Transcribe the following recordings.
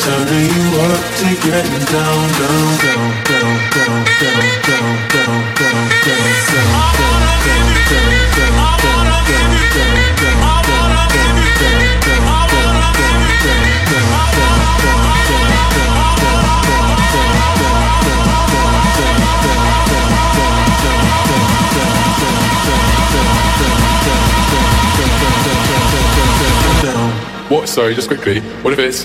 Turning you up to getting down, down, down, down, down, down, down, down, down, down, What? Sorry, just quickly. What if it's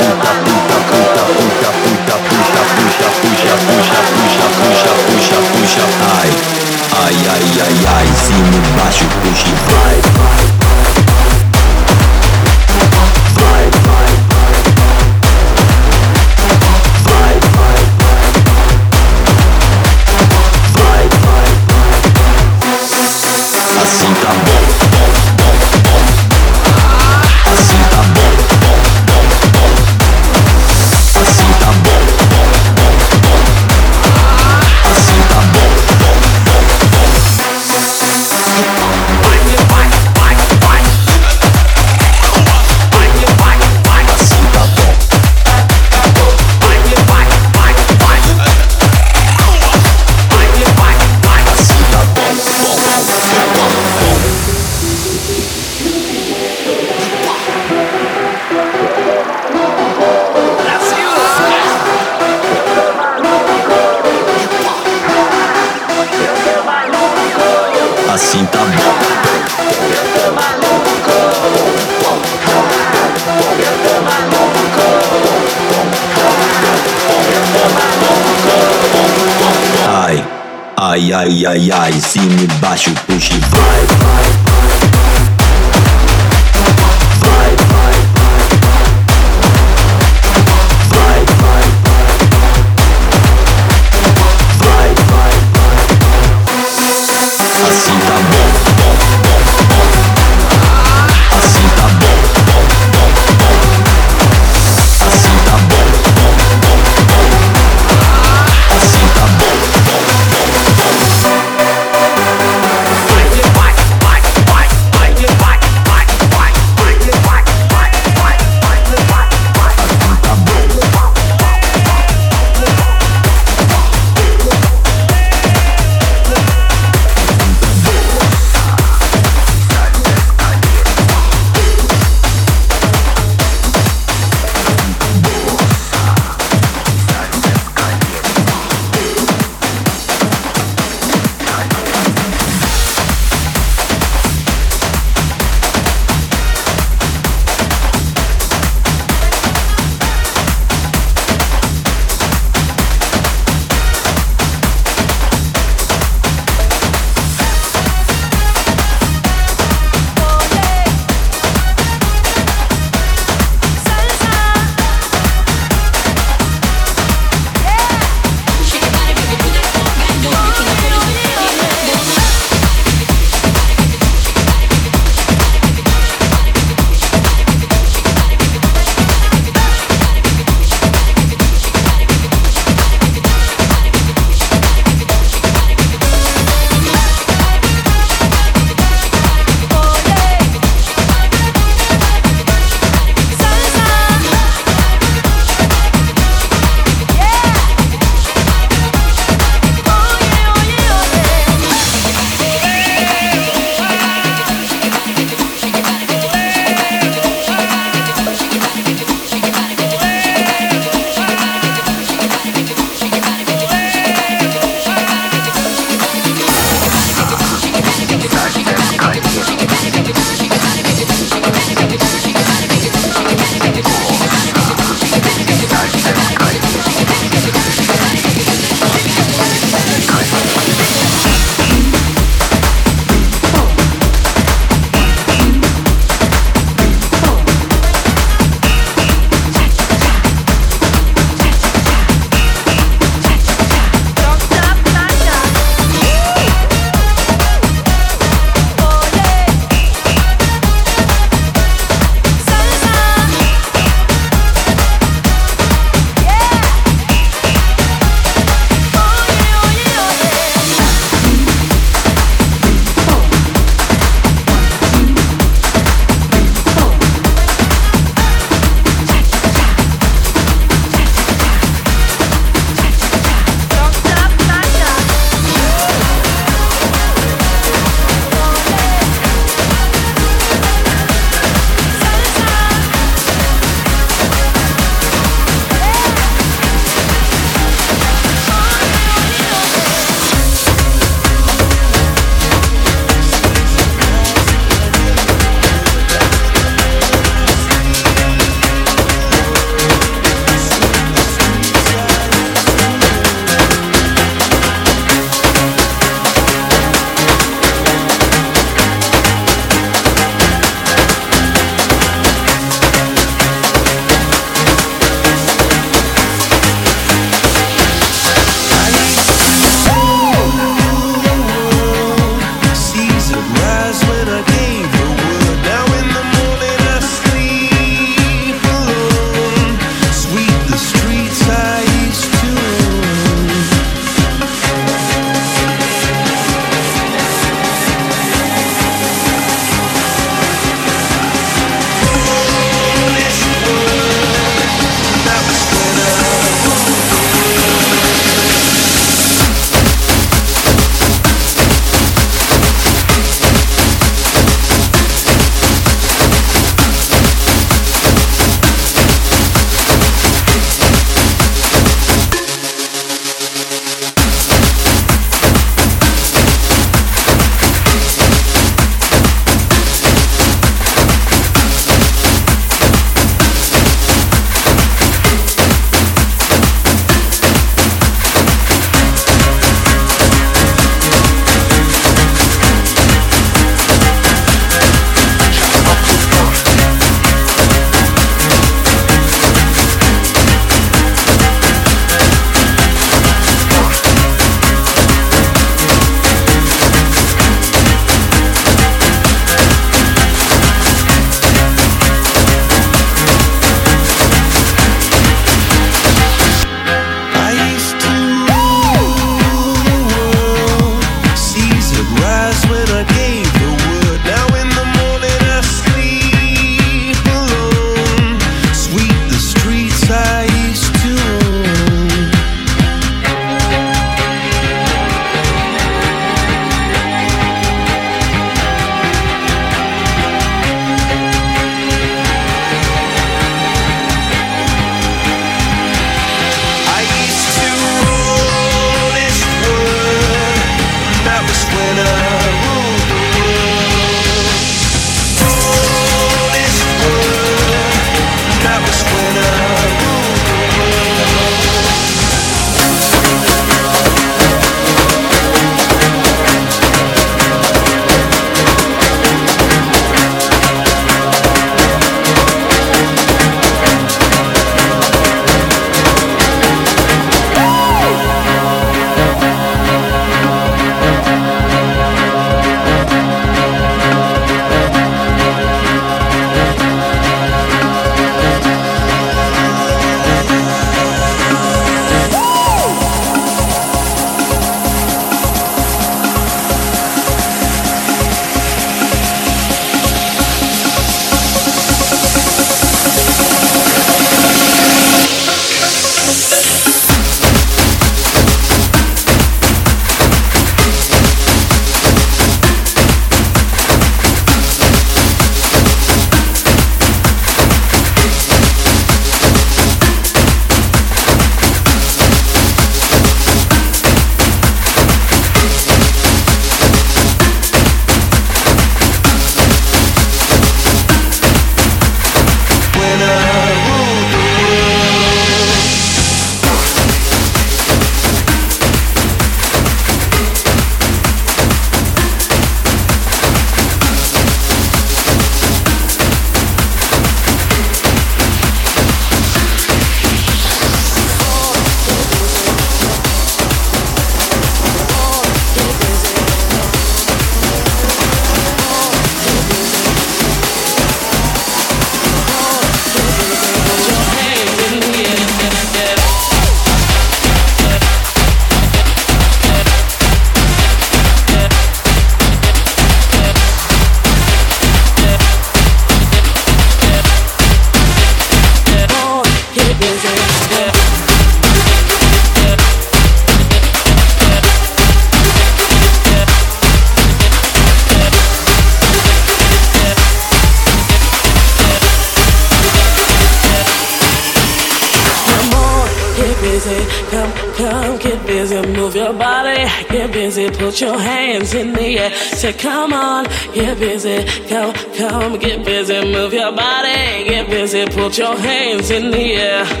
busy, come, come, get busy, move your body, get busy, put your hands in the air.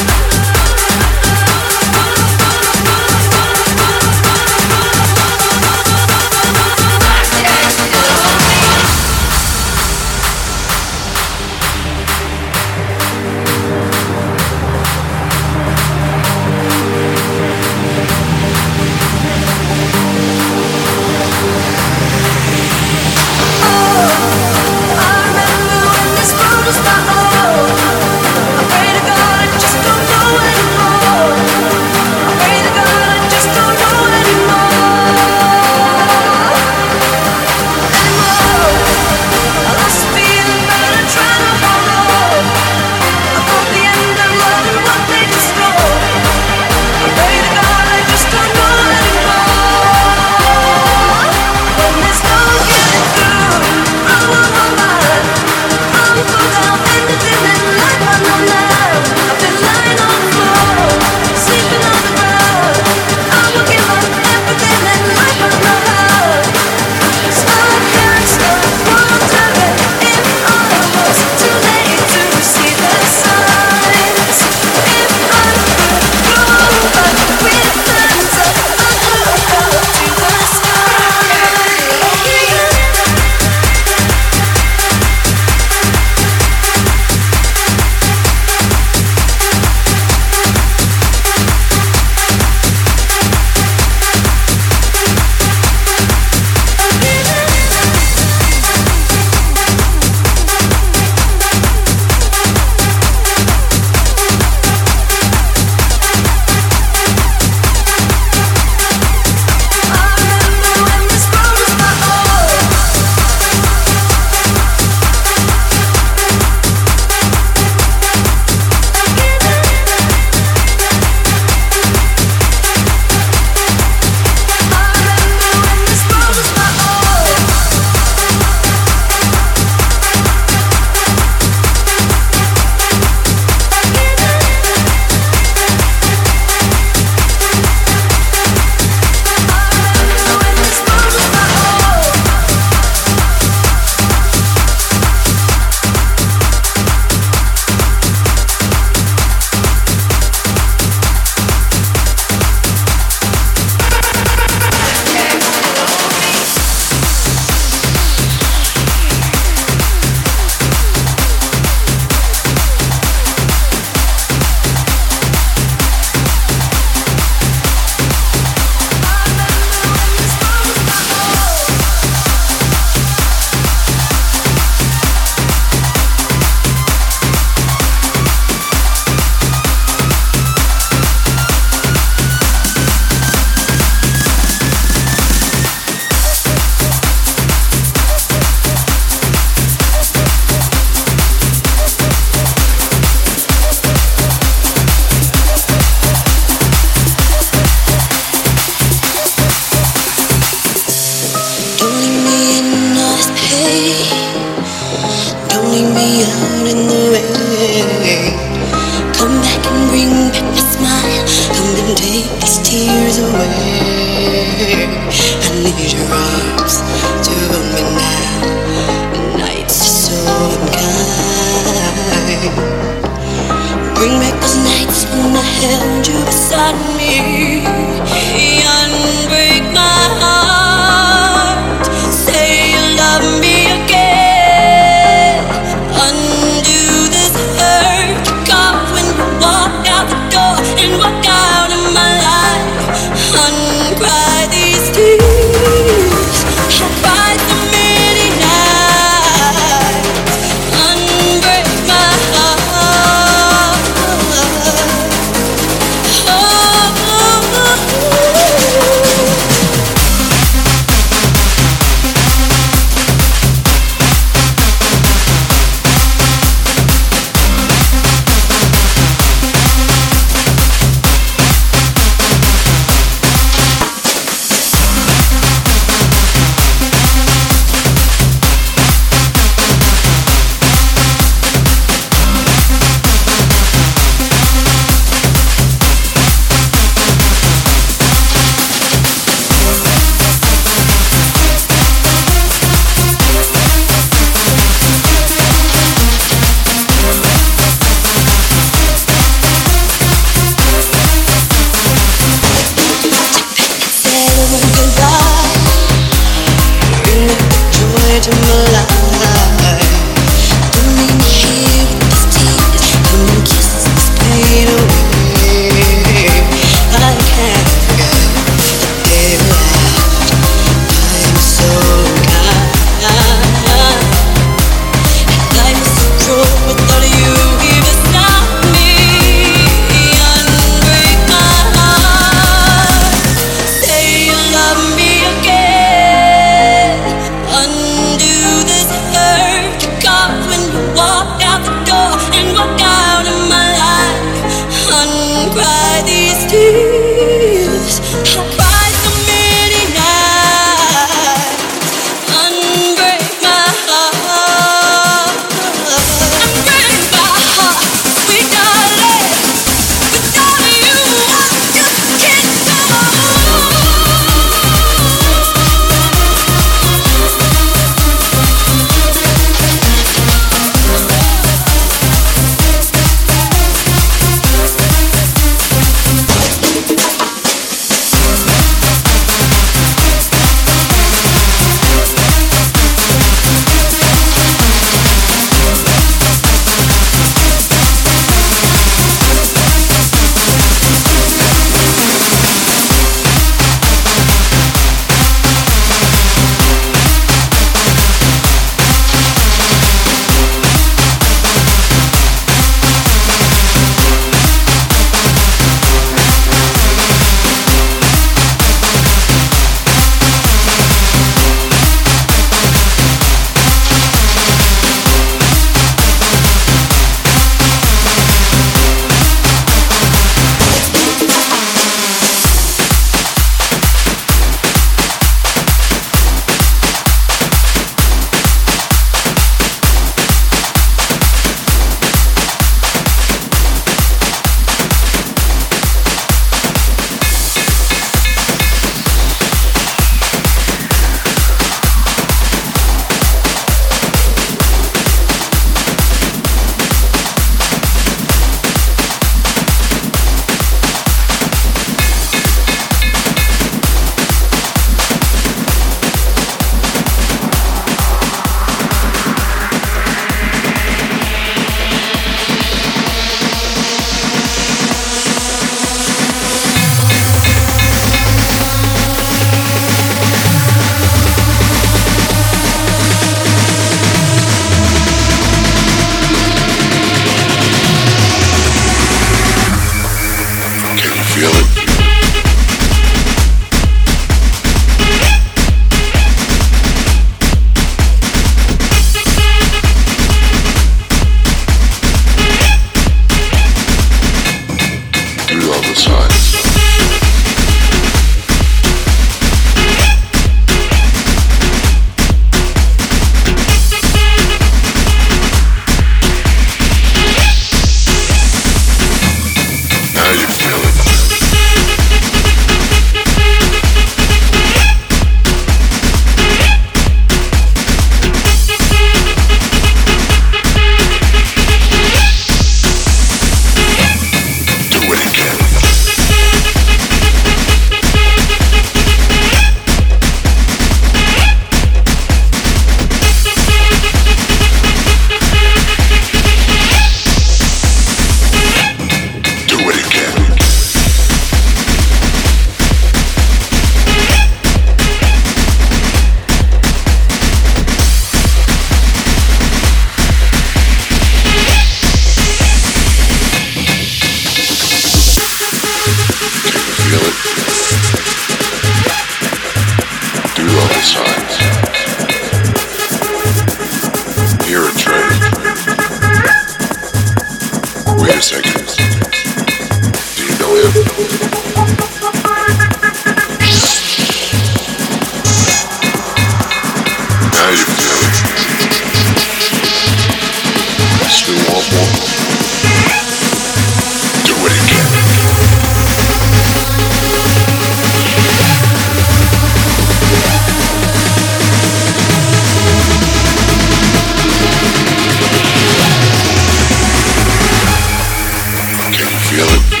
Yeah.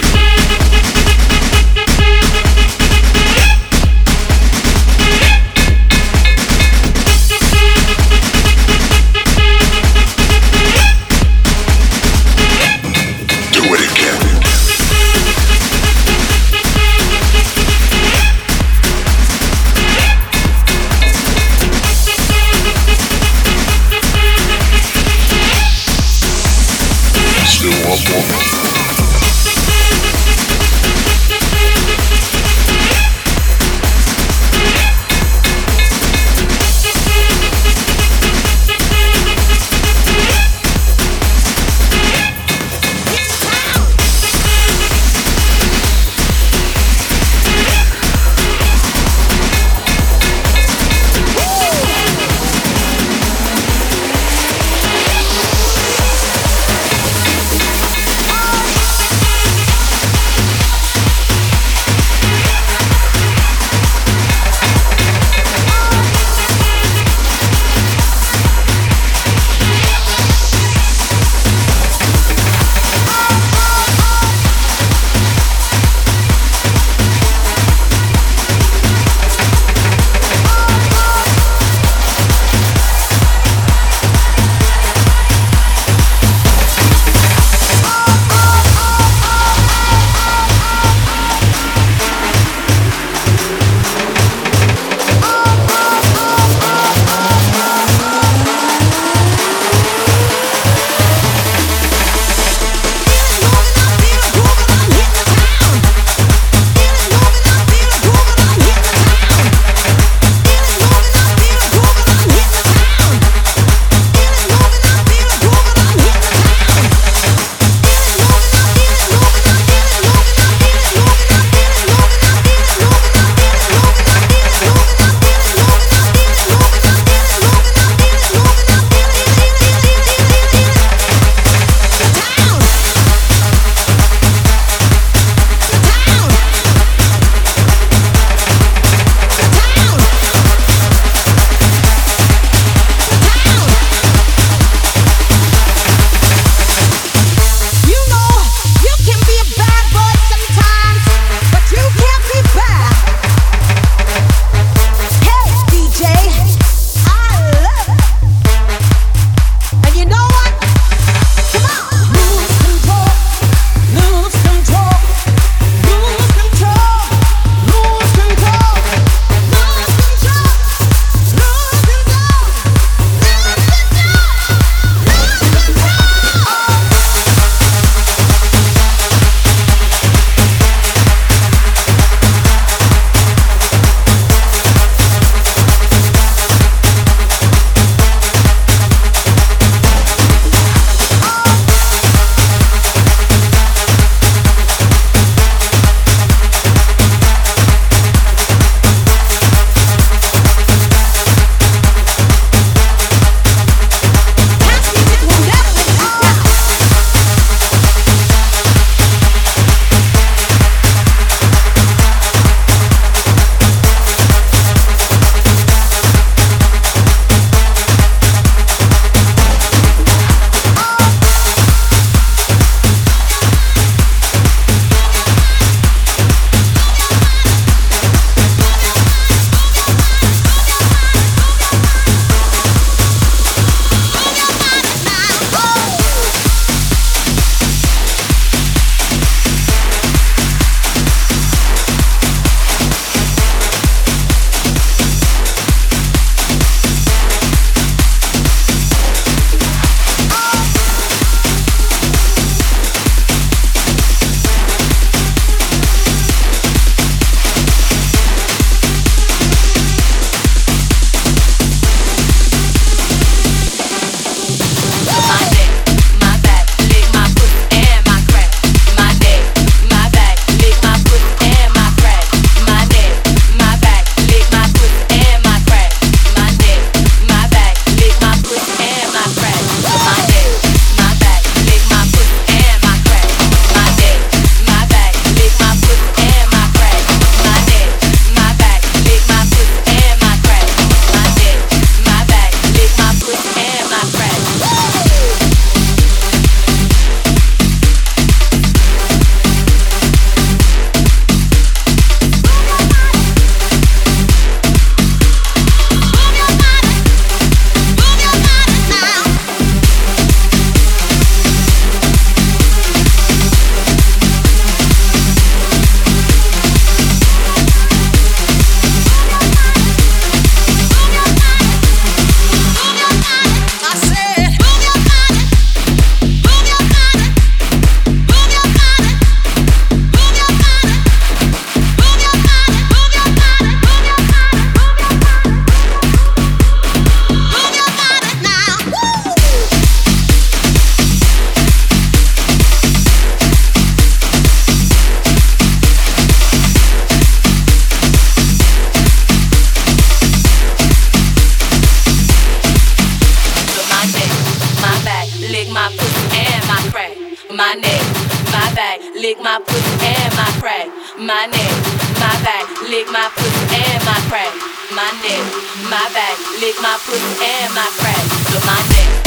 My neck, my back, lick my pussy and my crack, my neck, my back, lick my pussy and my crack, so my neck.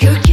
You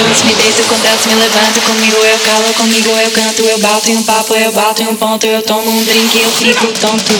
Antes me deito, desce, me levanto Comigo eu calo, comigo eu canto. Eu bato em um papo, eu bato em um ponto. Eu tomo um drink, eu fico tonto.